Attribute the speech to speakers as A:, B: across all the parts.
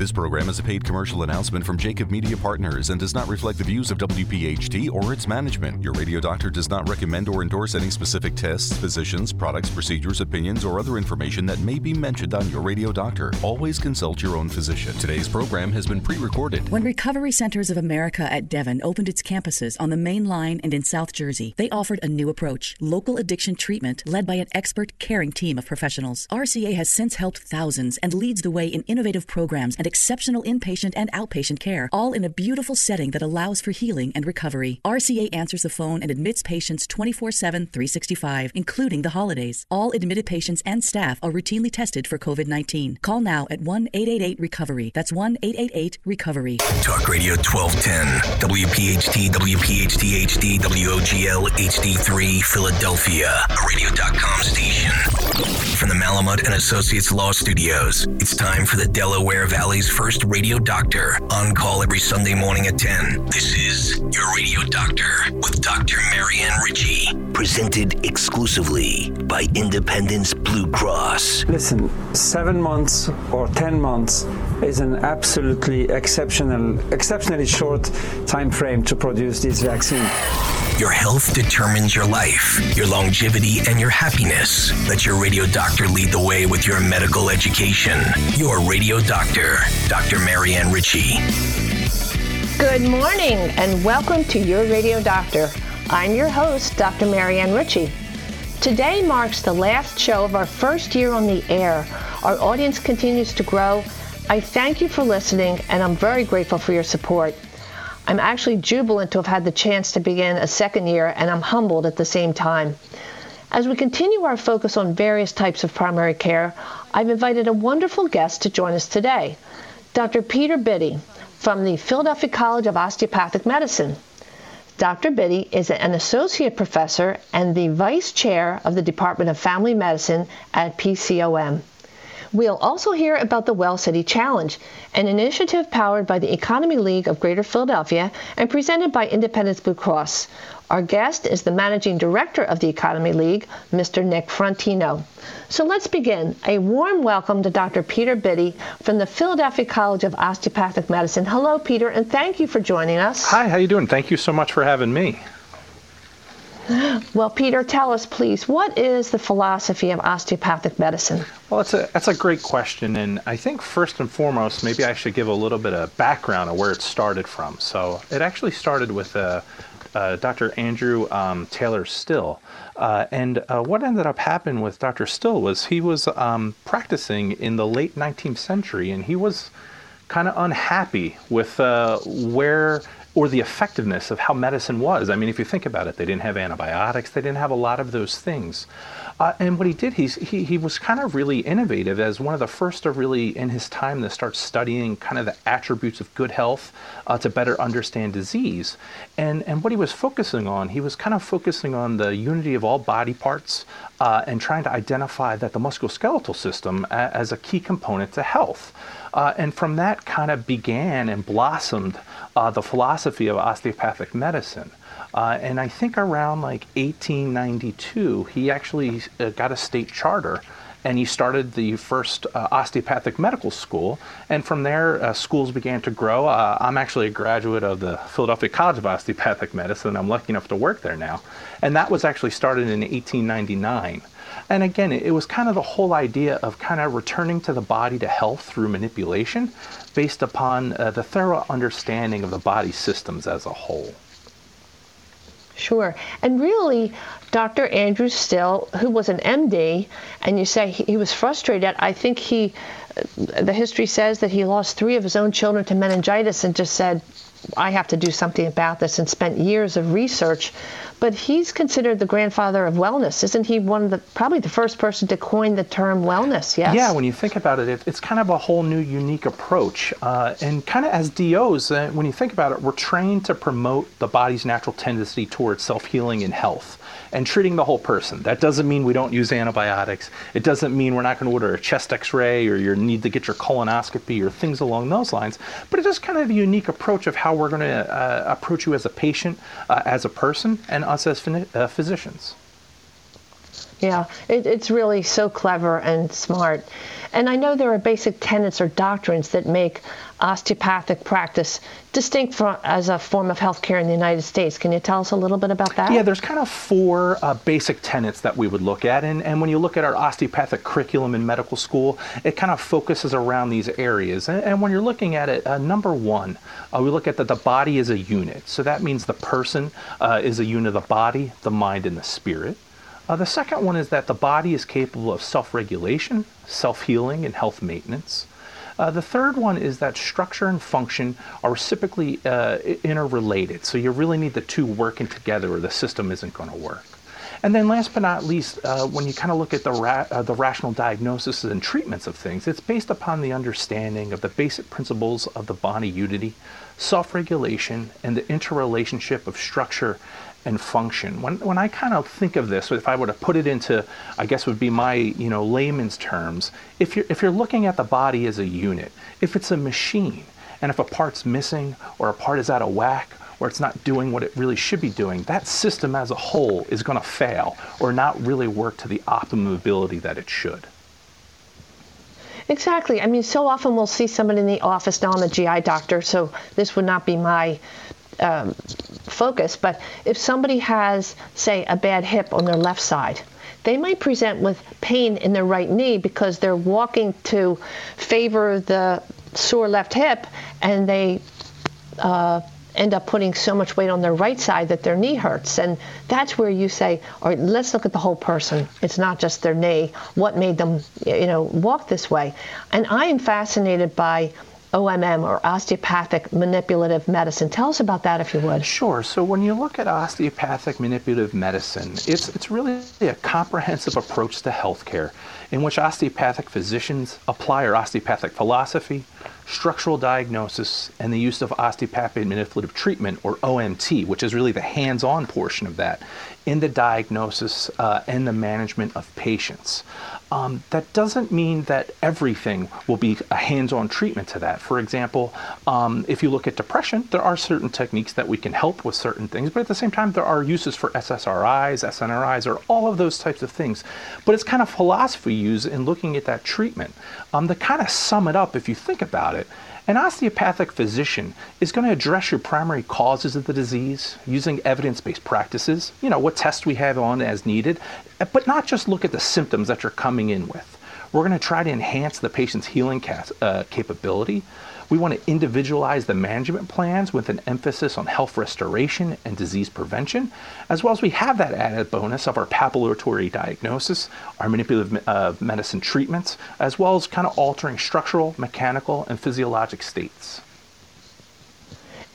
A: This program is a paid commercial announcement from Jacob Media Partners and does not reflect the views of WPHT or its management. Your radio doctor does not recommend or endorse any specific tests, physicians, products, procedures, opinions, or other information that may be mentioned on your radio doctor. Always consult your own physician. Today's program has been pre recorded.
B: When Recovery Centers of America at Devon opened its campuses on the main line and in South Jersey, they offered a new approach local addiction treatment led by an expert, caring team of professionals. RCA has since helped thousands and leads the way in innovative programs and exceptional inpatient and outpatient care, all in a beautiful setting that allows for healing and recovery. RCA answers the phone and admits patients 24 7, 365, including the holidays. All admitted patients and staff are routinely tested for COVID 19. Call now at 1 888 Recovery. That's 1 888 Recovery.
C: Talk Radio 1210, WPHT, WPHT HD, WOGL HD3, Philadelphia, radio.com station. From the Malamud and Associates Law Studios, it's time for the Delaware Valley's first radio doctor on call every Sunday morning at 10. This is Your Radio Doctor with Dr. Marianne Ritchie, presented exclusively by Independence Blue Cross.
D: Listen, seven months or ten months is an absolutely exceptional, exceptionally short time frame to produce this vaccine.
C: Your health determines your life, your longevity, and your happiness. Let your radio doctor lead the way with your medical education. Your radio doctor, Dr. Marianne Ritchie.
E: Good morning and welcome to Your Radio Doctor. I'm your host, Dr. Marianne Ritchie. Today marks the last show of our first year on the air. Our audience continues to grow. I thank you for listening and I'm very grateful for your support. I'm actually jubilant to have had the chance to begin a second year, and I'm humbled at the same time. As we continue our focus on various types of primary care, I've invited a wonderful guest to join us today, Dr. Peter Bidey from the Philadelphia College of Osteopathic Medicine. Dr. Bidey is an associate professor and the vice chair of the Department of Family Medicine at PCOM. We'll also hear about the Well City Challenge, an initiative powered by the Economy League of Greater Philadelphia and presented by Independence Blue Cross. Our guest is the managing director of the Economy League, Mr. Nick Frontino. So let's begin. A warm welcome to Dr. Peter Bidey from the Philadelphia College of Osteopathic Medicine. Hello, Peter, and thank you for joining us.
F: Hi, how are you doing? Thank you so much for having me.
E: Well, Peter, tell us, please, what is the philosophy of osteopathic medicine?
F: Well, it's a, that's a great question. And I think first and foremost, maybe I should give a little bit of background of where it started from. So it actually started with uh, uh, Dr. Andrew um, Taylor Still. Uh, and uh, what ended up happening with Dr. Still was he was um, practicing in the late 19th century and he was kind of unhappy with uh, where or the effectiveness of how medicine was. I mean, if you think about it, they didn't have antibiotics, they didn't have a lot of those things. Uh, and what he did, he's, he, he was kind of really innovative as one of the first to really, in his time, to start studying kind of the attributes of good health uh, to better understand disease. And, and what he was focusing on, he was kind of focusing on the unity of all body parts uh, and trying to identify that the musculoskeletal system a, as a key component to health. Uh, and from that kind of began and blossomed uh, the philosophy of osteopathic medicine. Uh, and I think around like 1892, he actually uh, got a state charter and he started the first uh, osteopathic medical school. And from there, uh, schools began to grow. Uh, I'm actually a graduate of the Philadelphia College of Osteopathic Medicine. I'm lucky enough to work there now. And that was actually started in 1899. And again, it was kind of the whole idea of kind of returning to the body to health through manipulation based upon uh, the thorough understanding of the body systems as a whole.
E: Sure. And really, Dr. Andrew Still, who was an MD, and you say he, he was frustrated, I think he, uh, the history says that he lost three of his own children to meningitis and just said, I have to do something about this and spent years of research. But he's considered the grandfather of wellness. Isn't he one of the, probably the first person to coin the term wellness? Yes.
F: Yeah, when you think about it, it it's kind of a whole new, unique approach. Uh, and kind of as DOs, uh, when you think about it, we're trained to promote the body's natural tendency towards self healing and health and treating the whole person. That doesn't mean we don't use antibiotics. It doesn't mean we're not going to order a chest x-ray or you need to get your colonoscopy or things along those lines. But it's just kind of a unique approach of how we're going to uh, approach you as a patient, uh, as a person, and us as uh, physicians.
E: Yeah, it, it's really so clever and smart. And I know there are basic tenets or doctrines that make osteopathic practice distinct from as a form of healthcare in the United States. Can you tell us a little bit about that?
F: Yeah, there's kind of four uh, basic tenets that we would look at. And, and when you look at our osteopathic curriculum in medical school, it kind of focuses around these areas. And, and when you're looking at it, uh, number one, uh, we look at that the body is a unit. So that means the person uh, is a unit of the body, the mind, and the spirit. Uh, the second one is that the body is capable of self regulation, self healing, and health maintenance. Uh, the third one is that structure and function are reciprocally uh, interrelated. So you really need the two working together or the system isn't going to work. And then last but not least, uh, when you kind of look at the, ra- uh, the rational diagnosis and treatments of things, it's based upon the understanding of the basic principles of the body unity, self-regulation, and the interrelationship of structure and function. When, when I kind of think of this, if I were to put it into, I guess would be my, you know, layman's terms, if you're, if you're looking at the body as a unit, if it's a machine, and if a part's missing or a part is out of whack or it's not doing what it really should be doing, that system as a whole is going to fail or not really work to the optimum ability that it should.
E: Exactly. I mean, so often we'll see someone in the office. Now I'm a GI doctor, so this would not be my um, focus, but if somebody has, say, a bad hip on their left side, they might present with pain in their right knee because they're walking to favor the sore left hip and they uh, end up putting so much weight on their right side that their knee hurts. And that's where you say, all right, let's look at the whole person. It's not just their knee. What made them, you know, walk this way? And I am fascinated by OMM or osteopathic manipulative medicine. Tell us about that if you would.
F: Sure. So when you look at osteopathic manipulative medicine, it's it's really a comprehensive approach to healthcare in which osteopathic physicians apply our osteopathic philosophy, structural diagnosis, and the use of osteopathic manipulative treatment or OMT, which is really the hands-on portion of that in the diagnosis uh, and the management of patients. Um, that doesn't mean that everything will be a hands on treatment to that. For example, um, if you look at depression, there are certain techniques that we can help with certain things, but at the same time, there are uses for SSRIs, SNRIs, or all of those types of things. But it's kind of philosophy used in looking at that treatment. Um, to kind of sum it up, if you think about it, an osteopathic physician is going to address your primary causes of the disease using evidence based practices, you know, what tests we have on as needed, but not just look at the symptoms that you're coming in with. We're going to try to enhance the patient's healing uh, capability. We want to individualize the management plans with an emphasis on health restoration and disease prevention, as well as we have that added bonus of our palpatory diagnosis, our manipulative uh, medicine treatments, as well as kind of altering structural, mechanical, and physiologic states.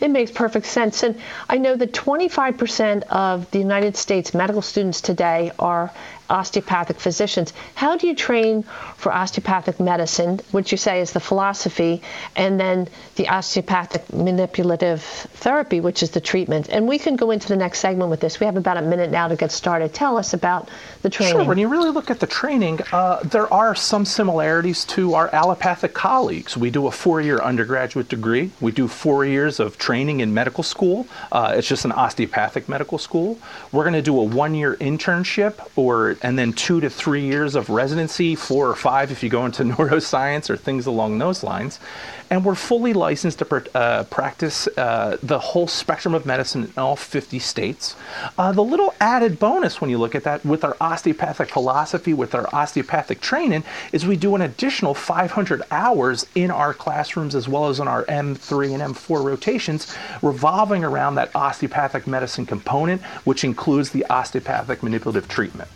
E: It makes perfect sense. And I know that 25% of the United States medical students today are osteopathic physicians. How do you train for osteopathic medicine, which you say is the philosophy, and then the osteopathic manipulative therapy, which is the treatment? And we can go into the next segment with this. We have about a minute now to get started. Tell us about the training.
F: Sure. When you really look at the training, uh, there are some similarities to our allopathic colleagues. We do a four-year undergraduate degree. We do four years of training in medical school. Uh, it's just an osteopathic medical school. We're going to do a one-year internship or and then two to three years of residency, four or five if you go into neuroscience or things along those lines. And we're fully licensed to uh, practice uh, the whole spectrum of medicine in all 50 states. Uh, the little added bonus when you look at that with our osteopathic philosophy, with our osteopathic training, is we do an additional 500 hours in our classrooms as well as in our M3 and M4 rotations, revolving around that osteopathic medicine component, which includes the osteopathic manipulative treatment.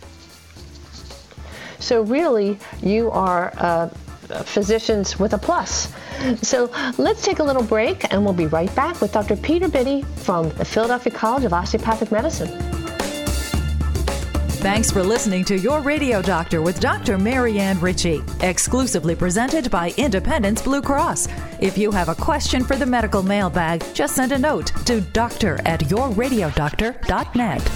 E: So really, you are uh, physicians with a plus. So let's take a little break and we'll be right back with Dr. Peter Bidey from the Philadelphia College of Osteopathic Medicine.
G: Thanks for listening to Your Radio Doctor with Dr. Marianne Ritchie, exclusively presented by Independence Blue Cross. If you have a question for the medical mailbag, just send a note to doctor at yourradiodoctor.net.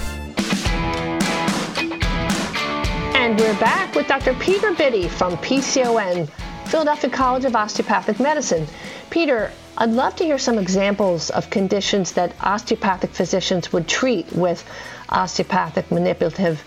E: And we're back with Dr. Peter Bidey from PCOM, Philadelphia College of Osteopathic Medicine. Peter, I'd love to hear some examples of conditions that osteopathic physicians would treat with osteopathic manipulative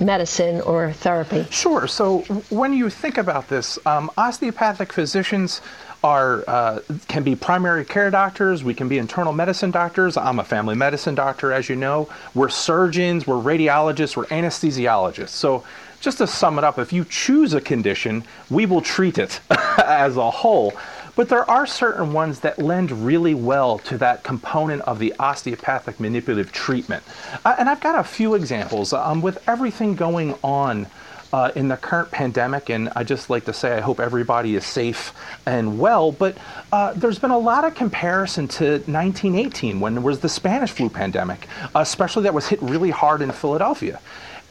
E: medicine or therapy?
F: Sure. So when you think about this, um, osteopathic physicians are uh, can be primary care doctors. We can be internal medicine doctors. I'm a family medicine doctor, as you know. We're surgeons. We're radiologists. We're anesthesiologists. So just to sum it up, if you choose a condition, we will treat it as a whole. But there are certain ones that lend really well to that component of the osteopathic manipulative treatment. Uh, and I've got a few examples. Um, with everything going on uh, in the current pandemic, and I just like to say I hope everybody is safe and well. But uh, there's been a lot of comparison to 1918 when there was the Spanish flu pandemic, especially that was hit really hard in Philadelphia.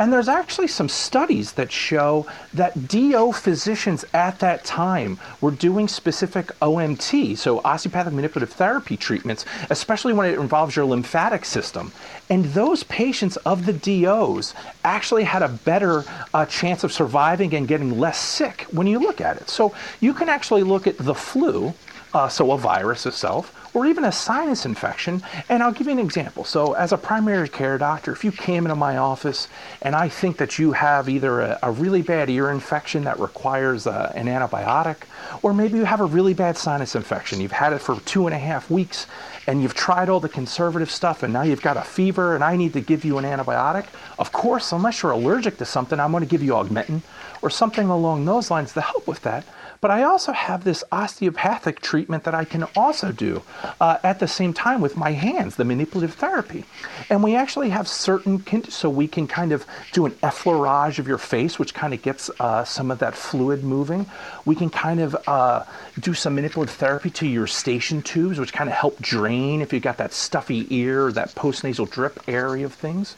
F: And there's actually some studies that show that DO physicians at that time were doing specific OMT, so osteopathic manipulative therapy treatments, especially when it involves your lymphatic system. And those patients of the DOs actually had a better uh, chance of surviving and getting less sick when you look at it. So you can actually look at the flu, uh, so a virus itself, or even a sinus infection. And I'll give you an example. So, as a primary care doctor, if you came into my office and I think that you have either a, a really bad ear infection that requires uh, an antibiotic, or maybe you have a really bad sinus infection, you've had it for two and a half weeks, and you've tried all the conservative stuff, and now you've got a fever, and I need to give you an antibiotic, of course, unless you're allergic to something, I'm going to give you augmentin or something along those lines to help with that. But I also have this osteopathic treatment that I can also do uh, at the same time with my hands, the manipulative therapy. And we actually have certain, so we can kind of do an effleurage of your face, which kind of gets uh, some of that fluid moving. We can kind of uh, do some manipulative therapy to your eustachian tubes, which kind of help drain if you've got that stuffy ear, that postnasal drip area of things.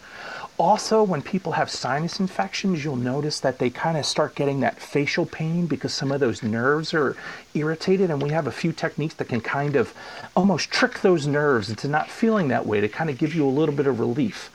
F: Also, when people have sinus infections, you'll notice that they kind of start getting that facial pain because some of those nerves are irritated. And we have a few techniques that can kind of almost trick those nerves into not feeling that way to kind of give you a little bit of relief.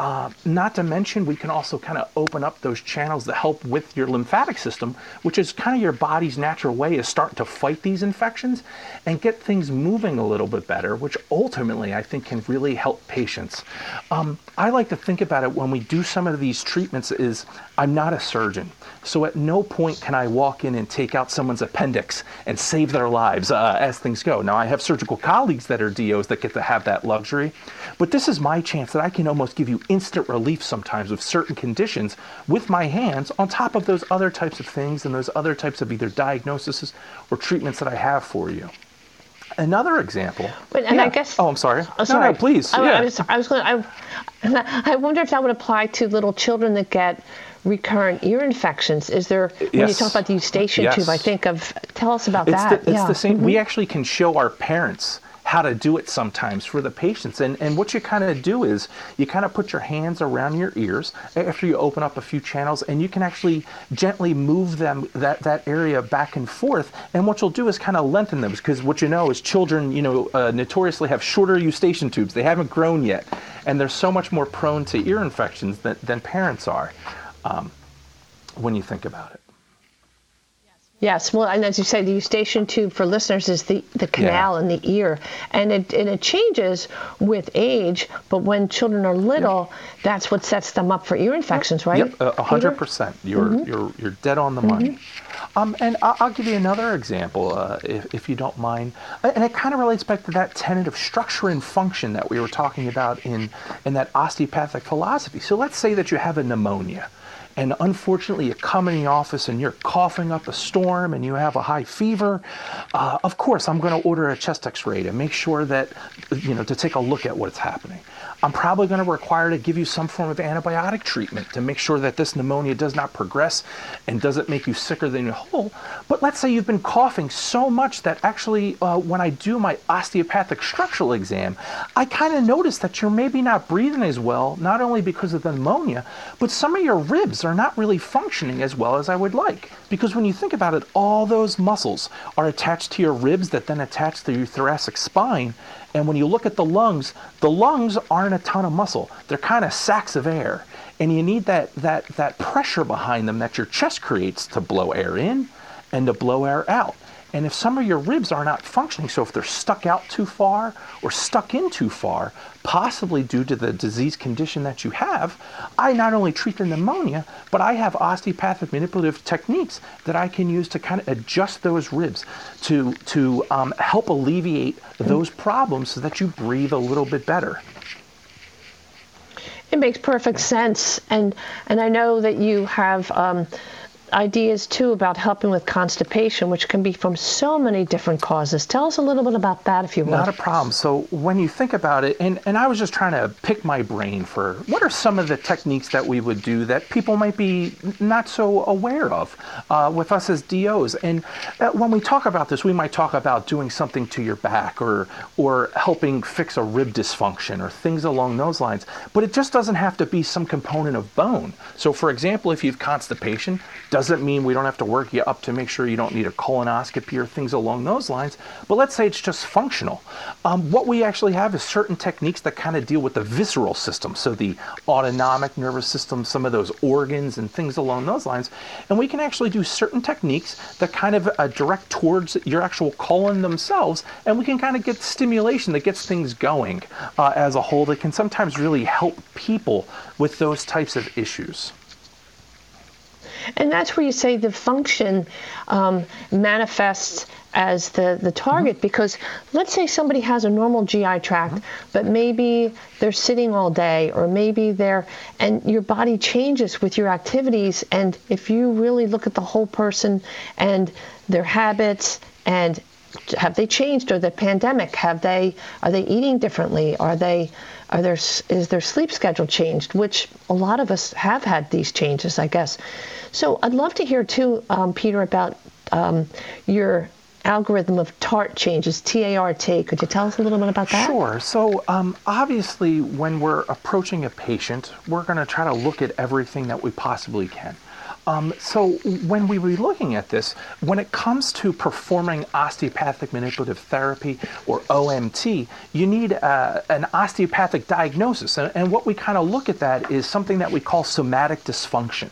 F: Uh, not to mention, we can also kind of open up those channels that help with your lymphatic system, which is kind of your body's natural way of starting to fight these infections and get things moving a little bit better, which ultimately I think can really help patients. Um, I like to think about it when we do some of these treatments is I'm not a surgeon. So at no point can I walk in and take out someone's appendix and save their lives uh, as things go. Now I have surgical colleagues that are DOs that get to have that luxury, but this is my chance that I can almost give you instant relief sometimes of certain conditions with my hands on top of those other types of things and those other types of either diagnoses or treatments that I have for you. Another example.
E: But, and
F: yeah.
E: I guess.
F: Oh, I'm sorry.
E: Oh, sorry.
F: No, no, please.
E: I,
F: yeah.
E: I was, I was going. I, I wonder if that would apply to little children that get recurrent ear infections. Is there when
F: Yes.
E: you talk about the eustachian
F: Yes.
E: tube? I think of. Tell us about
F: it's
E: that.
F: The, it's
E: yeah.
F: the same.
E: Mhm.
F: We actually can show our parents how to do it sometimes for the patients. And, and what you kind of do is you kind of put your hands around your ears after you open up a few channels and you can actually gently move them, that, that area back and forth. And what you'll do is kind of lengthen them because what you know is children, you know, uh, notoriously have shorter eustachian tubes. They haven't grown yet. And they're so much more prone to ear infections than, than parents are um, when you think about it.
E: Yes, well, and as you say, the eustachian tube for listeners is the, the canal in the ear, and it and it changes with age. But when children are little, that's what sets them up for ear infections, right?
F: Yep, hundred
E: Peter?
F: percent. You're you're you're dead on the money. Um, and I'll, I'll give you another example, uh, if, if you don't mind, and it kind of relates back to that tenet of structure and function that we were talking about in in that osteopathic philosophy. So let's say that you have a pneumonia. And unfortunately, you come in the office and you're coughing up a storm and you have a high fever. Uh, of course, I'm going to order a chest x ray to make sure that, you know, to take a look at what's happening. I'm probably going to require to give you some form of antibiotic treatment to make sure that this pneumonia does not progress and doesn't make you sicker than you're whole. But let's say you've been coughing so much that actually, uh, when I do my osteopathic structural exam, I kind of notice that you're maybe not breathing as well, not only because of the pneumonia, but some of your ribs are not really functioning as well as I would like. Because when you think about it, all those muscles are attached to your ribs that then attach to your thoracic spine. And when you look at the lungs, the lungs aren't a ton of muscle. They're kind of sacks of air. And you need that, that, that pressure behind them that your chest creates to blow air in and to blow air out. And if some of your ribs are not functioning, so if they're stuck out too far or stuck in too far, possibly due to the disease condition that you have, I not only treat the pneumonia, but I have osteopathic manipulative techniques that I can use to kind of adjust those ribs to, to um, help alleviate those problems so that you breathe a little bit better.
E: It makes perfect sense, and and I know that you have um, ideas too about helping with constipation, which can be from so many different causes. Tell us a little bit about that, if you will.
F: Not a problem. So when you think about it, and, and I was just trying to pick my brain for what are some of the techniques that we would do that people might be not so aware of uh, with us as DOs. And uh, when we talk about this, we might talk about doing something to your back or or helping fix a rib dysfunction or things along those lines. But it just doesn't have to be some component of bone. So for example, if you have constipation, doesn't mean we don't have to work you up to make sure you don't need a colonoscopy or things along those lines. But let's say it's just functional. Um, what we actually have is certain techniques that kind of deal with the visceral system, so the autonomic nervous system, some of those organs and things along those lines. And we can actually do certain techniques that kind of uh, direct towards your actual colon themselves, and we can kind of get stimulation that gets things going uh, as a whole that can sometimes really help people with those types of issues.
E: And that's where you say the function um, manifests as the, the target mm-hmm. because let's say somebody has a normal GI tract, mm-hmm. but maybe they're sitting all day or maybe they're, and your body changes with your activities. And if you really look at the whole person and their habits and have they changed or the pandemic have they are they eating differently are they are there is their sleep schedule changed which a lot of us have had these changes i guess so I'd love to hear too, um, Peter, about um, your algorithm of TART changes, T-A-R-T. Could you tell us a little bit about that?
F: Sure. So um, obviously, when we're approaching a patient, we're going to try to look at everything that we possibly can. Um, so when we were looking at this, when it comes to performing osteopathic manipulative therapy or OMT, you need uh, an osteopathic diagnosis. And, and what we kind of look at that is something that we call somatic dysfunction.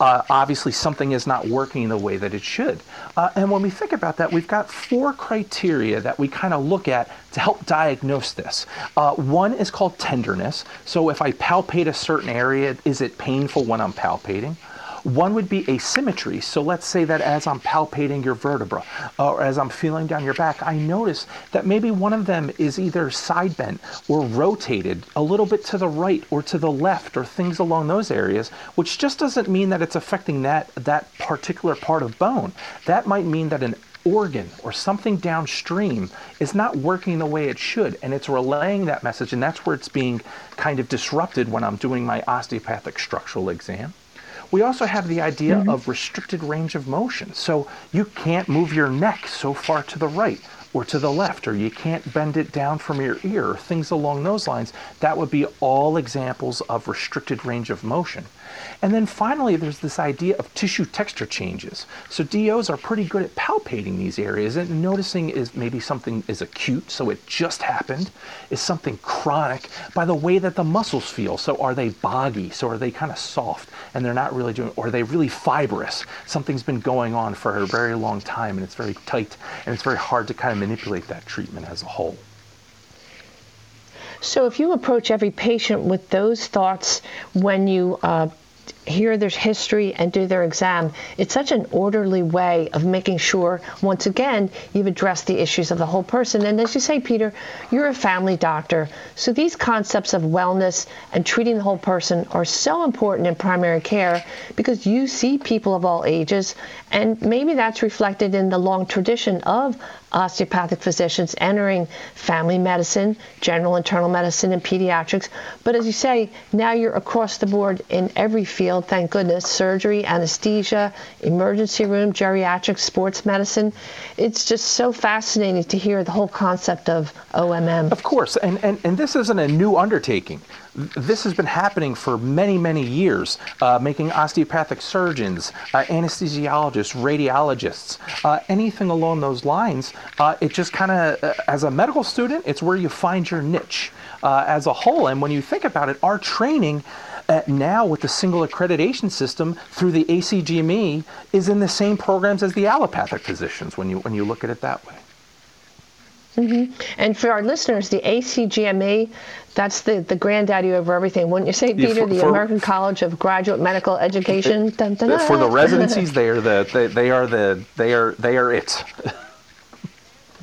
F: Uh, obviously, something is not working the way that it should. Uh, and when we think about that, we've got four criteria that we kind of look at to help diagnose this. Uh, one is called tenderness. So if I palpate a certain area, is it painful when I'm palpating? One would be asymmetry. So let's say that as I'm palpating your vertebra uh, or as I'm feeling down your back, I notice that maybe one of them is either side bent or rotated a little bit to the right or to the left or things along those areas, which just doesn't mean that it's affecting that, that particular part of bone. That might mean that an organ or something downstream is not working the way it should and it's relaying that message and that's where it's being kind of disrupted when I'm doing my osteopathic structural exam. We also have the idea mm-hmm. of restricted range of motion. So you can't move your neck so far to the right or to the left, or you can't bend it down from your ear, or things along those lines. That would be all examples of restricted range of motion. And then finally, there's this idea of tissue texture changes. So DOs are pretty good at palpating these areas and noticing is maybe something is acute, so it just happened, is something chronic by the way that the muscles feel. So are they boggy? So are they kind of soft and they're not really doing, or are they really fibrous? Something's been going on for a very long time and it's very tight and it's very hard to kind of manipulate that treatment as a whole.
E: So, if you approach every patient with those thoughts when you uh, hear their history and do their exam. It's such an orderly way of making sure, once again, you've addressed the issues of the whole person. And as you say, Peter, you're a family doctor. So these concepts of wellness and treating the whole person are so important in primary care because you see people of all ages. And maybe that's reflected in the long tradition of osteopathic physicians entering family medicine, general internal medicine, and pediatrics. But as you say, now you're across the board in every field, thank goodness surgery, anesthesia, emergency room, geriatrics, sports medicine. It's just so fascinating to hear the whole concept of OMM.
F: Of course, and, and, and this isn't a new undertaking this has been happening for many, many years, uh, making osteopathic surgeons, uh, anesthesiologists, radiologists, uh, anything along those lines. Uh, it just kind of, uh, as a medical student, it's where you find your niche uh, as a whole. And when you think about it, our training uh, now with the single accreditation system through the ACGME is in the same programs as the allopathic physicians when you when you look at it that way.
E: Mm-hmm. And for our listeners, the ACGME, that's the, the granddaddy over everything. Wouldn't you say, Peter? Yeah, for, the for, American College of Graduate Medical Education. Dun, dun,
F: dun, for the residencies, they are the they, they are the they are they are it.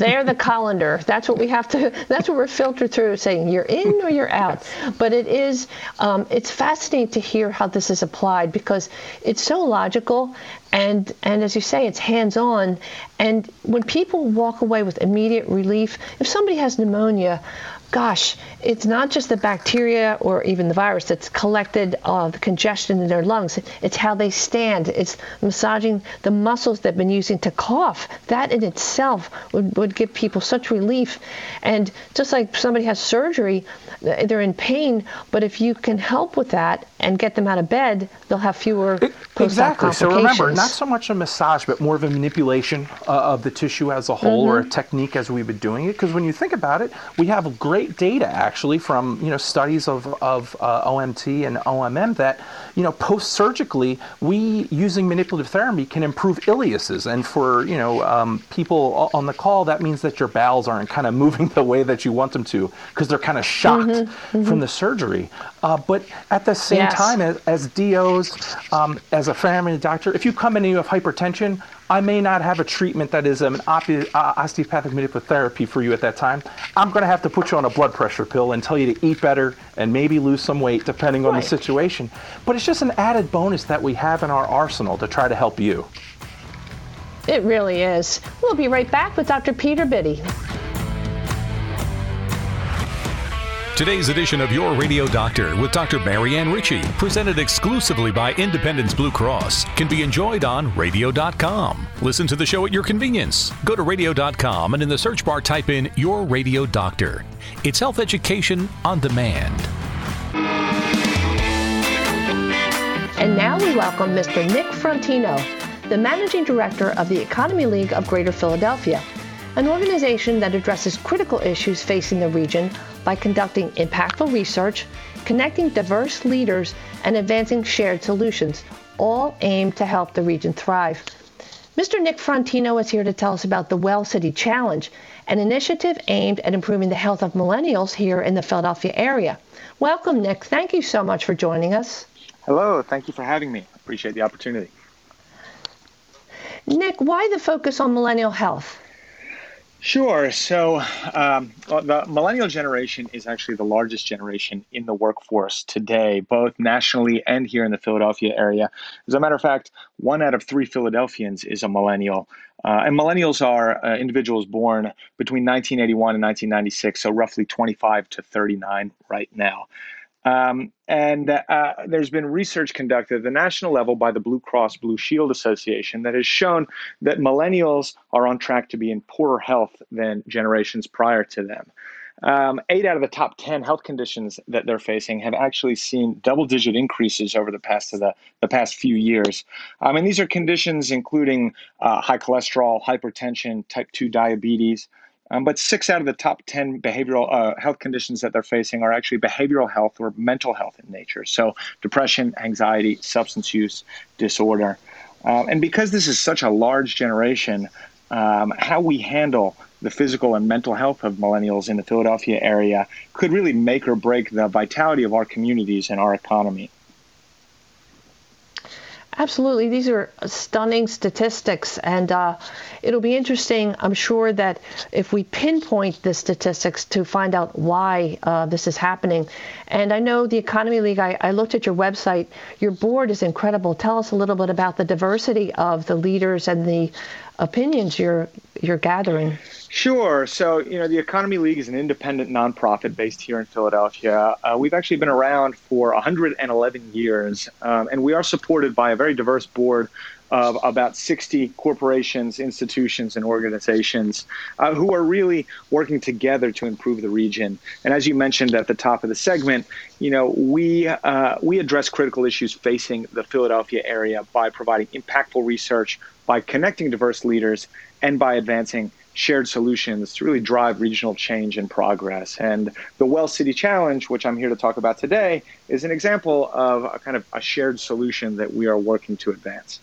E: They're the colander. That's what we have to. That's what we're filtered through, saying you're in or you're out. But it is. Um, it's fascinating to hear how this is applied because it's so logical, and and as you say, it's hands-on. And when people walk away with immediate relief, if somebody has pneumonia, gosh, it's not just the bacteria or even the virus that's collected uh, the congestion in their lungs. It's how they stand. It's massaging the muscles they've been using to cough. That in itself would, would give people such relief. And just like somebody has surgery, they're in pain, but if you can help with that and get them out of bed, they'll have fewer it,
F: exactly. So remember, not so much a massage, but more of a manipulation uh, of the tissue as a whole, mm-hmm. or a technique as we've been doing it. Because when you think about it, we have a great data actually from you know studies of of uh, OMT and OMM that you know post surgically we using manipulative therapy can improve ileuses, and for you know um, people on the call, that means that your bowels aren't kind of moving the way that you want them to because they're kind of shocked mm-hmm. Mm-hmm. from the surgery. Uh, but at the same yes. time, as, as DOs, um, as a family doctor, if you come in and you have hypertension, I may not have a treatment that is an osteopathic manipulative therapy for you at that time. I'm going to have to put you on a blood pressure pill and tell you to eat better and maybe lose some weight depending right. on the situation. But it's just an added bonus that we have in our arsenal to try to help you.
E: It really is. We'll be right back with Dr. Peter Bidey.
A: Today's edition of Your Radio Doctor with Dr. Marianne Ritchie, presented exclusively by Independence Blue Cross, can be enjoyed on radio.com. Listen to the show at your convenience. Go to radio.com and in the search bar type in Your Radio Doctor. It's health education on demand.
E: And now we welcome Mr. Nick Frontino, the Managing Director of the Economy League of Greater Philadelphia, an organization that addresses critical issues facing the region by conducting impactful research, connecting diverse leaders, and advancing shared solutions, all aimed to help the region thrive. Mr. Nick Frontino is here to tell us about the Well City Challenge, an initiative aimed at improving the health of millennials here in the Philadelphia area. Welcome, Nick. Thank you so much for joining us.
H: Hello. Thank you for having me. Appreciate the opportunity.
E: Nick, why the focus on millennial health?
H: Sure. So um, the millennial generation is actually the largest generation in the workforce today, both nationally and here in the Philadelphia area. As a matter of fact, one out of three Philadelphians is a millennial. Uh, and millennials are uh, individuals born between 1981 and 1996, so roughly 25 to 39 right now. Um, and uh, there's been research conducted at the national level by the Blue Cross Blue Shield Association that has shown that millennials are on track to be in poorer health than generations prior to them. Um, eight out of the top 10 health conditions that they're facing have actually seen double digit increases over the past, the, the past few years. Um, and these are conditions including uh, high cholesterol, hypertension, type 2 diabetes, um, but six out of the top 10 behavioral uh, health conditions that they're facing are actually behavioral health or mental health in nature. So, depression, anxiety, substance use disorder. Um, and because this is such a large generation, um, how we handle the physical and mental health of millennials in the Philadelphia area could really make or break the vitality of our communities and our economy.
E: Absolutely. These are stunning statistics, and uh, it'll be interesting, I'm sure, that if we pinpoint the statistics to find out why uh, this is happening. And I know the Economy League, I, I, looked at your website. Your board is incredible. Tell us a little bit about the diversity of the leaders and the opinions you're, you're gathering.
H: Sure. So, you know, the Economy League is an independent nonprofit based here in Philadelphia. Uh, we've actually been around for 111 years, um, and we are supported by a very diverse board of about 60 corporations, institutions, and organizations uh, who are really working together to improve the region. And as you mentioned at the top of the segment, you know, we uh, we address critical issues facing the Philadelphia area by providing impactful research, by connecting diverse leaders, and by advancing shared solutions to really drive regional change and progress. And the Well City Challenge, which I'm here to talk about today, is an example of a kind of a shared solution that we are working to advance.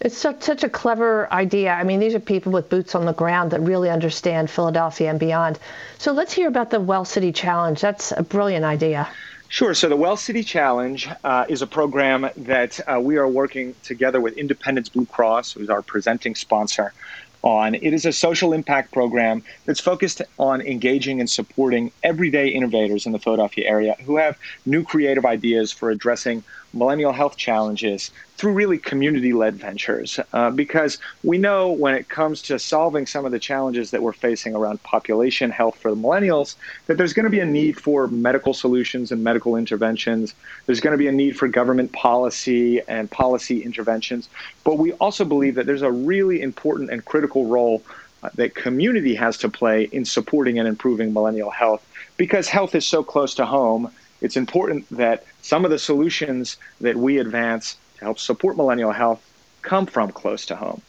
E: It's such, such a clever idea. I mean, these are people with boots on the ground that really understand Philadelphia and beyond. So let's hear about the Well City Challenge. That's a brilliant idea.
H: Sure. So the Well City Challenge uh, is a program that uh, we are working together with Independence Blue Cross, who's our presenting sponsor, on. It is a social impact program that's focused on engaging and supporting everyday innovators in the Philadelphia area who have new creative ideas for addressing millennial health challenges through really community led ventures. Uh, because we know when it comes to solving some of the challenges that we're facing around population health for the millennials, that there's going to be a need for medical solutions and medical interventions. There's going to be a need for government policy and policy interventions. But we also believe that there's a really important and critical role uh, that community has to play in supporting and improving millennial health because health is so close to home it's important that some of the solutions that we advance to help support millennial health come from close to home.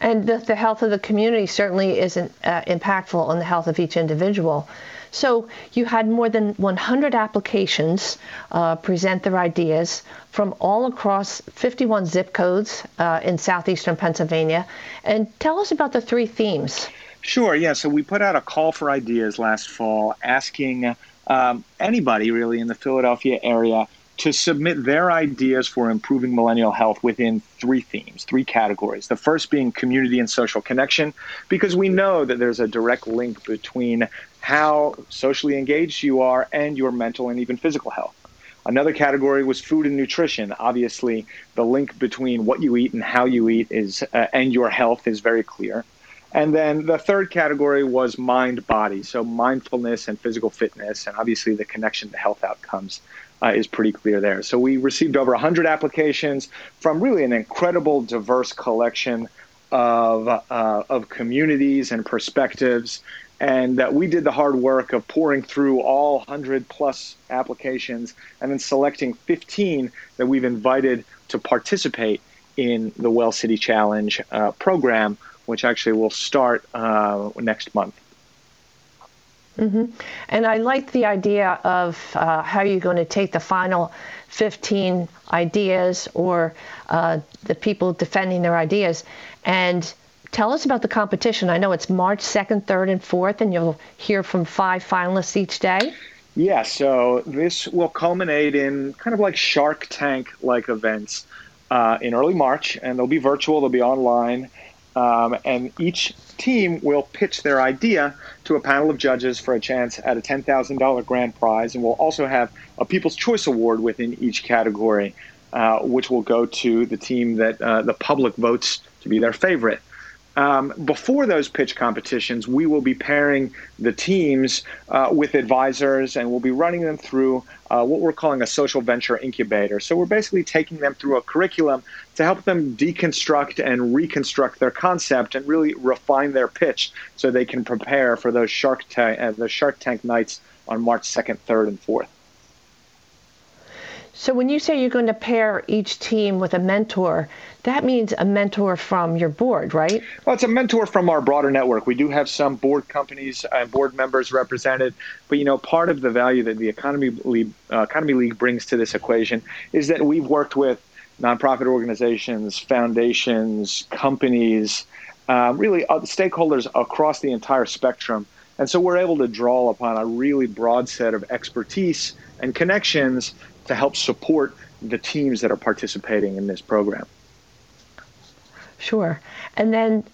E: And the, the health of the community certainly isn't uh, impactful on the health of each individual. So you had more than 100 applications uh, present their ideas from all across 51 zip codes uh, in southeastern Pennsylvania. And tell us about the three themes.
H: Sure. Yeah. So we put out a call for ideas last fall, asking um, anybody really in the Philadelphia area to submit their ideas for improving millennial health within three themes, three categories. The first being community and social connection, because we know that there's a direct link between how socially engaged you are and your mental and even physical health. Another category was food and nutrition. Obviously, the link between what you eat and how you eat is uh, and your health is very clear. And then the third category was mind body. So mindfulness and physical fitness, and obviously the connection to health outcomes uh, is pretty clear there. So we received over 100 applications from really an incredible, diverse collection of, uh, of communities and perspectives. And that we did the hard work of pouring through all 100 plus applications and then selecting 15 that we've invited to participate in the Well City Challenge uh, program which actually will start uh, next month.
E: Mm-hmm. And I like the idea of uh, how you're going to take the final 15 ideas or uh, the people defending their ideas and tell us about the competition. I know it's March 2nd, 3rd, and 4th, and you'll hear from five finalists each day.
H: Yeah, so this will culminate in kind of like Shark Tank like events uh, in early March, and they'll be virtual, they'll be online. Um, and each team will pitch their idea to a panel of judges for a chance at a $10,000 grand prize. And we'll also have a People's Choice Award within each category, uh, which will go to the team that uh, the public votes to be their favorite. Um, before those pitch competitions, we will be pairing the teams uh, with advisors and we'll be running them through uh, what we're calling a social venture incubator. So we're basically taking them through a curriculum to help them deconstruct and reconstruct their concept and really refine their pitch so they can prepare for those Shark, uh, the Shark Tank nights on March 2nd, 3rd, and 4th.
E: So when you say you're going to pair each team with a mentor, that means a mentor from your board, right?
H: Well, it's a mentor from our broader network. We do have some board companies and board members represented, but you know, part of the value that the Economy League, uh, Economy League brings to this equation is that we've worked with nonprofit organizations, foundations, companies, uh, really stakeholders across the entire spectrum. And so we're able to draw upon a really broad set of expertise and connections to help support the teams that are participating in this program.
E: Sure. And then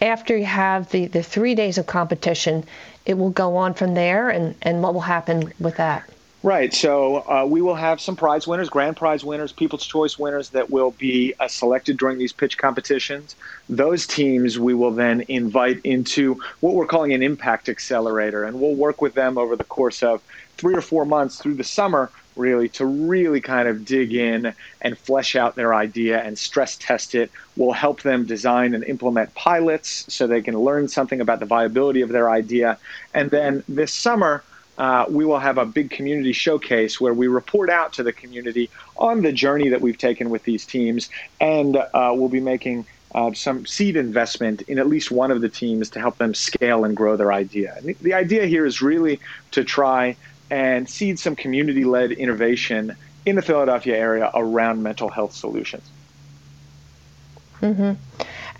E: after you have the, the three days of competition, it will go on from there, and, and what will happen with that?
H: Right. So uh, we will have some prize winners, grand prize winners, People's Choice winners that will be uh, selected during these pitch competitions. Those teams we will then invite into what we're calling an impact accelerator, and we'll work with them over the course of three or four months through the summer really to really kind of dig in and flesh out their idea and stress test it. Will help them design and implement pilots so they can learn something about the viability of their idea. And then this summer uh, we will have a big community showcase where we report out to the community on the journey that we've taken with these teams, and uh, we'll be making uh, some seed investment in at least one of the teams to help them scale and grow their idea. The, the idea here is really to try and seed some community led innovation in the Philadelphia area around mental health solutions.
E: Mm-hmm.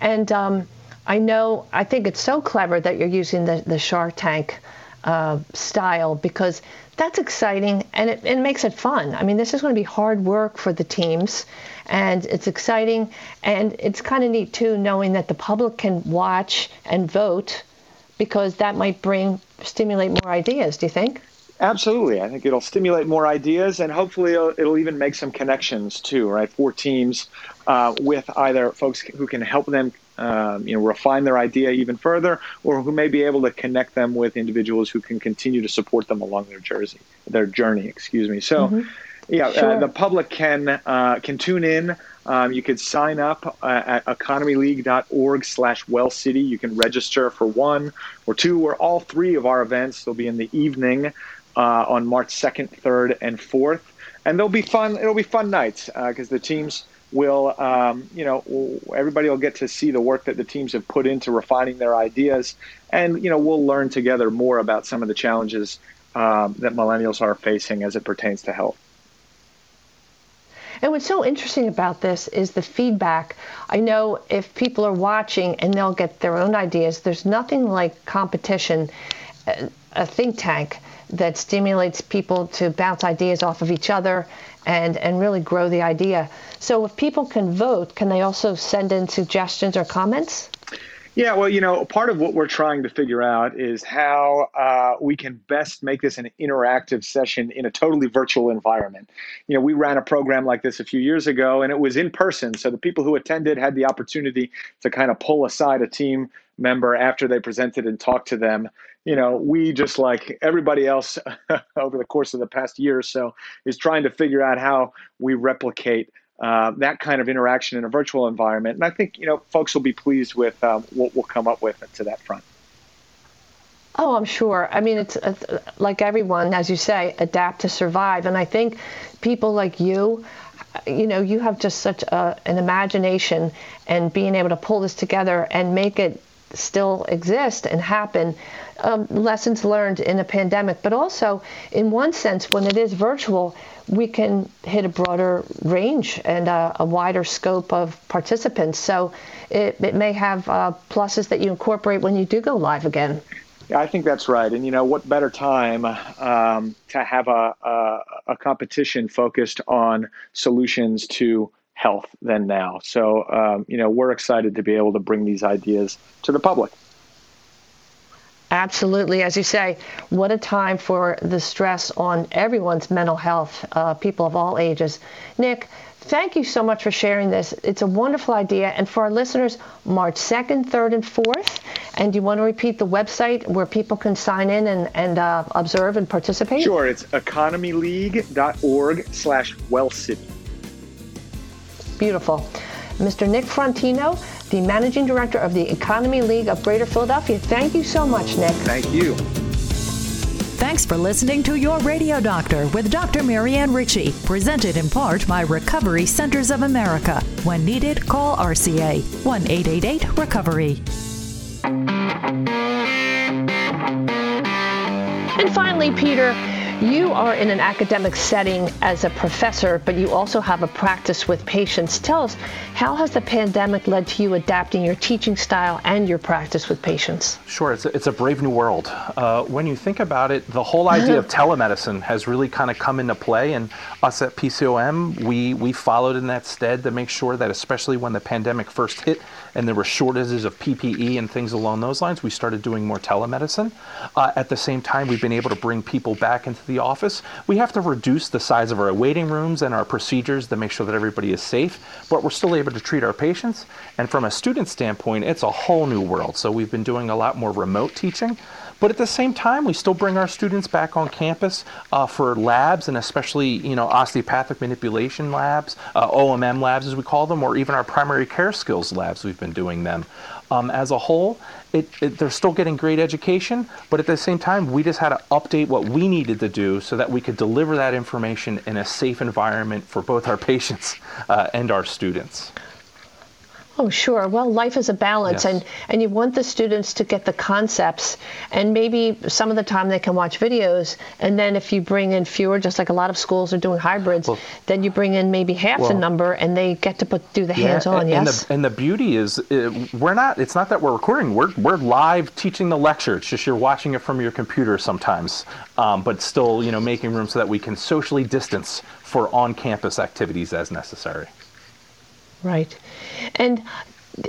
E: And um, I know, I think it's so clever that you're using the, the Shark Tank uh, style because that's exciting and it, it, makes it fun. I mean, this is going to be hard work for the teams and it's exciting and it's kind of neat too knowing that the public can watch and vote because that might bring stimulate more ideas. Do you think?
H: Absolutely. I think it'll stimulate more ideas and hopefully it'll, it'll even make some connections too, right? For teams uh, with either folks who can help them um, you know, refine their idea even further, or who may be able to connect them with individuals who can continue to support them along their jersey, their journey. Excuse me. So, mm-hmm. yeah, uh, sure. uh, the public can uh, can tune in. Um, you could sign up uh, at economyleague.org/slash Well City. You can register for one or two or all three of our events. They'll be in the evening uh, on March 2nd, 3rd, and 4th, and they'll be fun. It'll be fun nights because uh, the teams will, um, you know, everybody will get to see the work that the teams have put into refining their ideas, and you know, we'll learn together more about some of the challenges um, that millennials are facing as it pertains to health.
E: And what's so interesting about this is the feedback. I know if people are watching and they'll get their own ideas, there's nothing like competition, a think tank that stimulates people to bounce ideas off of each other and, and really grow the idea. So if people can vote, can they also send in suggestions or comments?
H: Yeah, well, you know, part of what we're trying to figure out is how uh, we can best make this an interactive session in a totally virtual environment. You know, we ran a program like this a few years ago, and it was in person. So the people who attended had the opportunity to kind of pull aside a team member after they presented and talk to them you know, we just like everybody else over the course of the past year or so is trying to figure out how we replicate uh, that kind of interaction in a virtual environment. And I think, you know, folks will be pleased with um, what we'll come up with to that front.
E: Oh, I'm sure. I mean, it's, it's like everyone, as you say, adapt to survive. And I think people like you, you know, you have just such a, an imagination and being able to pull this together and make it still exist and happen. Um, lessons learned in a pandemic, but also, in one sense, when it is virtual, we can hit a broader range and a, a wider scope of participants. So it, it may have uh, pluses that you incorporate when you do go live again.
H: I think that's right. And you know, what better time um, to have a, a, a competition focused on solutions to health than now. So, um, you know, we're excited to be able to bring these ideas to the public.
E: Absolutely. As you say, what a time for the stress on everyone's mental health, uh, people of all ages. Nick, thank you so much for sharing this. It's a wonderful idea. And for our listeners, March 2nd, 3rd, and 4th. And do you want to repeat the website where people can sign in and, and uh, observe and participate?
H: Sure. It's economyleague.org slash wellcity.
E: Beautiful. Mr. Nick Frontino, the Managing Director of the Economy League of Greater Philadelphia. Thank you so much, Nick.
H: Thank you.
G: Thanks for listening to Your Radio Doctor with Dr. Marianne Ritchie, presented in part by Recovery Centers of America. When needed, call RCA 1 888 Recovery.
E: And finally, Peter, you are in an academic setting as a professor, but you also have a practice with patients. Tell us, how has the pandemic led to you adapting your teaching style and your practice with patients?
F: Sure, it's a, it's a brave new world. Uh, when you think about it, the whole idea of telemedicine has really kind of come into play, and us at PCOM, we, we followed in that stead to make sure that, especially when the pandemic first hit and there were shortages of PPE and things along those lines, we started doing more telemedicine. Uh, at the same time, we've been able to bring people back into the the office, we have to reduce the size of our waiting rooms and our procedures to make sure that everybody is safe, but we're still able to treat our patients. And from a student standpoint, it's a whole new world. So we've been doing a lot more remote teaching. But at the same time, we still bring our students back on campus uh, for labs and especially, you know, osteopathic manipulation labs, uh, OMM labs as we call them, or even our primary care skills labs. We've been doing them. Um, as a whole, it, it, they're still getting great education, but at the same time, we just had to update what we needed to do so that we could deliver that information in a safe environment for both our patients uh, and our students.
E: Oh, sure. Well, life is a balance, yes. and, and you want the students to get the concepts, and maybe some of the time they can watch videos, and then if you bring in fewer, just like a lot of schools are doing hybrids, well, then you bring in maybe half well, the number, and they get to put do the yeah, hands-on.
F: And,
E: yes.
F: And the, and the beauty is, uh, we're not. It's not that we're recording. We're we're live teaching the lecture. It's just you're watching it from your computer sometimes, um, but still, you know, making room so that we can socially distance for on-campus activities as necessary.
E: Right. And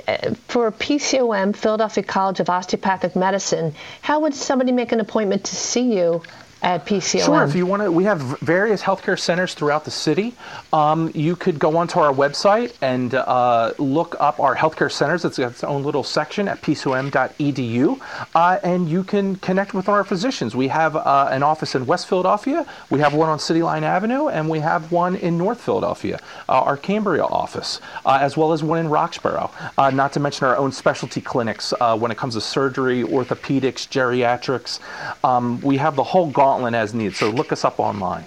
E: uh, for PCOM, Philadelphia College of Osteopathic Medicine, how would somebody make an appointment to see you at PCOM?
F: Sure. If you want to, we have various healthcare centers throughout the city. Um, you could go onto our website and uh, look up our healthcare centers. It's got its own little section at pcom.edu, uh, and you can connect with our physicians. We have uh, an office in West Philadelphia. We have one on City Line Avenue, and we have one in North Philadelphia, uh, our Cambria office, uh, as well as one in Roxborough. Uh, not to mention our own specialty clinics when it comes to surgery, orthopedics, geriatrics. Um, we have the whole gauntlet gauntlet as needed. So look us up online.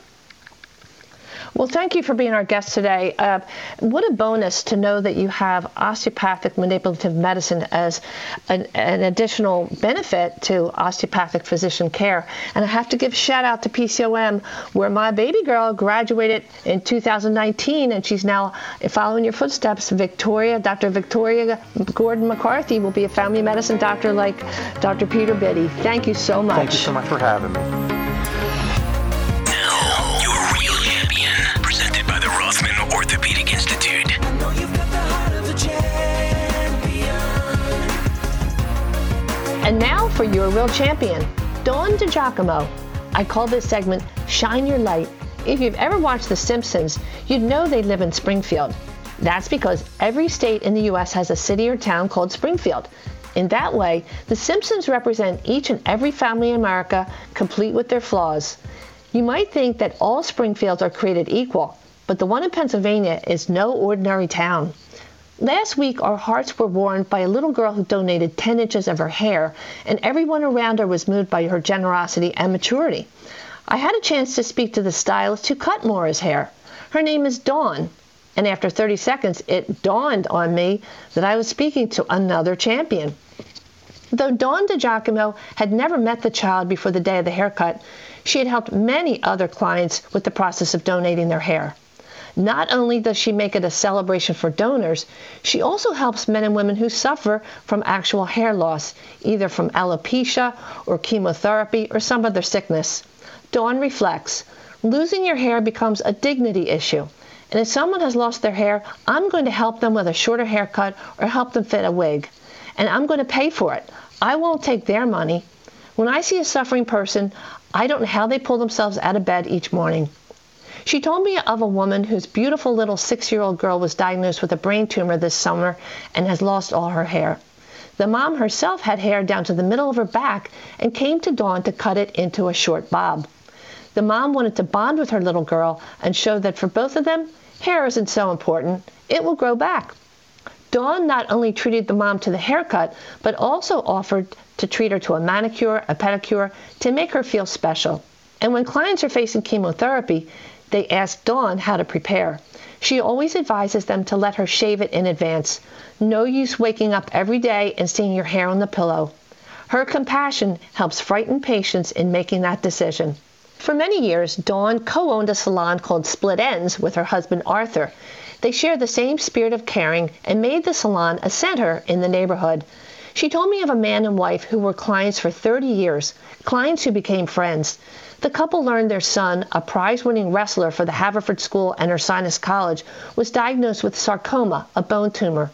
E: Well, thank you for being our guest today. Uh, what a bonus to know that you have osteopathic manipulative medicine as an, an, additional benefit to osteopathic physician care. And I have to give shout out to PCOM, where my baby girl graduated in 2019, and she's now following your footsteps. Victoria, Dr. Victoria Gordon McCarthy, will be a family medicine doctor like Dr. Peter Bidey. Thank you so much.
F: Thank you so much for having me.
C: Orthopedic Institute.
E: And now for your real champion, Dawn DiGiacomo. I call this segment Shine Your Light. If you've ever watched The Simpsons, you'd know they live in Springfield. That's because every state in the U.S. has a city or town called Springfield. In that way, The Simpsons represent each and every family in America, complete with their flaws. You might think that all Springfields are created equal, but the one in Pennsylvania is no ordinary town. Last week, our hearts were warmed by a little girl who donated 10 inches of her hair, and everyone around her was moved by her generosity and maturity. I had a chance to speak to the stylist who cut Maura's hair. Her name is Dawn, and after 30 seconds, it dawned on me that I was speaking to another champion. Though Dawn DiGiacomo had never met the child before the day of the haircut, she had helped many other clients with the process of donating their hair. Not only does she make it a celebration for donors, she also helps men and women who suffer from actual hair loss, either from alopecia or chemotherapy or some other sickness. Dawn reflects losing your hair becomes a dignity issue. And if someone has lost their hair, I'm going to help them with a shorter haircut or help them fit a wig. And I'm going to pay for it. I won't take their money. When I see a suffering person, I don't know how they pull themselves out of bed each morning. She told me of a woman whose beautiful little six year old girl was diagnosed with a brain tumor this summer and has lost all her hair. The mom herself had hair down to the middle of her back and came to Dawn to cut it into a short bob. The mom wanted to bond with her little girl and show that for both of them, hair isn't so important, it will grow back. Dawn not only treated the mom to the haircut, but also offered to treat her to a manicure, a pedicure, to make her feel special. And when clients are facing chemotherapy, they ask Dawn how to prepare. She always advises them to let her shave it in advance. No use waking up every day and seeing your hair on the pillow. Her compassion helps frighten patients in making that decision. For many years, Dawn co owned a salon called Split Ends with her husband Arthur. They shared the same spirit of caring and made the salon a center in the neighborhood. She told me of a man and wife who were clients for 30 years, clients who became friends. The couple learned their son, a prize winning wrestler for the Haverford School and Ursinus College, was diagnosed with sarcoma, a bone tumor.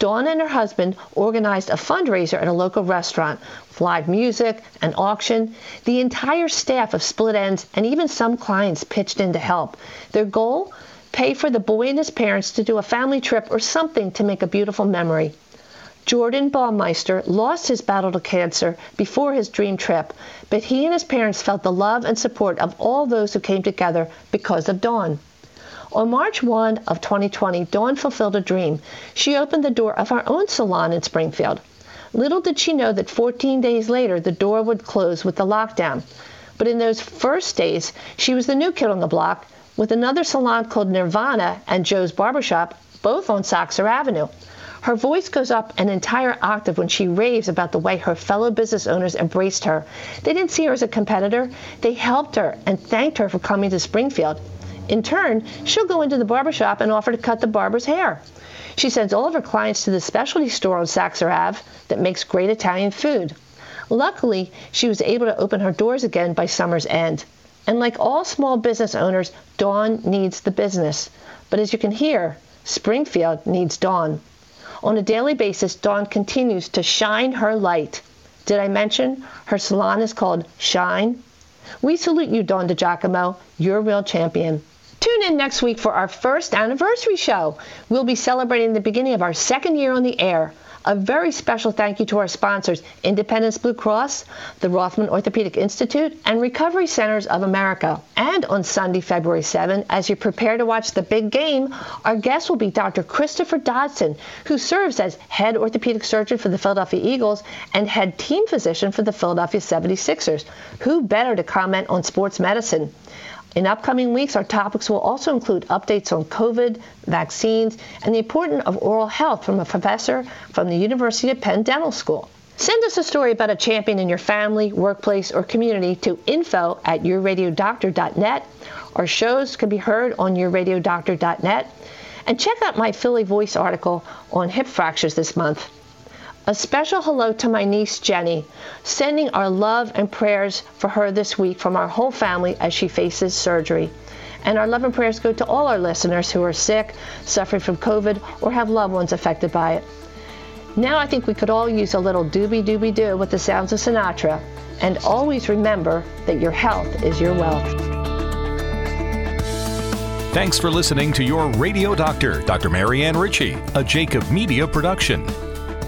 E: Dawn and her husband organized a fundraiser at a local restaurant with live music, an auction. The entire staff of Split Ends and even some clients pitched in to help. Their goal? Pay for the boy and his parents to do a family trip or something to make a beautiful memory. Jordan Baumeister lost his battle to cancer before his dream trip, but he and his parents felt the love and support of all those who came together because of Dawn. On March 1 of 2020, Dawn fulfilled a dream. She opened the door of her own salon in Springfield. Little did she know that 14 days later the door would close with the lockdown. But in those first days, she was the new kid on the block with another salon called Nirvana and Joe's Barbershop, both on Saxer Avenue. Her voice goes up an entire octave when she raves about the way her fellow business owners embraced her. They didn't see her as a competitor, they helped her and thanked her for coming to Springfield. In turn, she'll go into the barbershop and offer to cut the barber's hair. She sends all of her clients to the specialty store on Saxer Ave that makes great Italian food. Luckily, she was able to open her doors again by summer's end. And like all small business owners, Dawn needs the business. But as you can hear, Springfield needs Dawn. On a daily basis, Dawn continues to shine her light. Did I mention her salon is called Shine? We salute you, Dawn DiGiacomo. You're a real champion. Tune in next week for our first anniversary show. We'll be celebrating the beginning of our second year on the air. A very special thank you to our sponsors, Independence Blue Cross, the Rothman Orthopedic Institute, and Recovery Centers of America. And on Sunday, February 7, as you prepare to watch the big game, our guest will be Dr. Christopher Dodson, who serves as head orthopedic surgeon for the Philadelphia Eagles and head team physician for the Philadelphia 76ers. Who better to comment on sports medicine? In upcoming weeks, our topics will also include updates on COVID, vaccines, and the importance of oral health from a professor from the University of Penn Dental School. Send us a story about a champion in your family, workplace, or community to info at yourradiodoctor.net. Our shows can be heard on yourradiodoctor.net. And check out my Philly Voice article on hip fractures this month. A special hello to my niece Jenny, sending our love and prayers for her this week from our whole family as she faces surgery. And our love and prayers go to all our listeners who are sick, suffering from COVID, or have loved ones affected by it. Now I think we could all use a little doobie doobie doo with the sounds of Sinatra. And always remember that your health is your wealth.
A: Thanks for listening to your Radio Doctor, Dr. Marianne Ritchie, a Jacob Media production.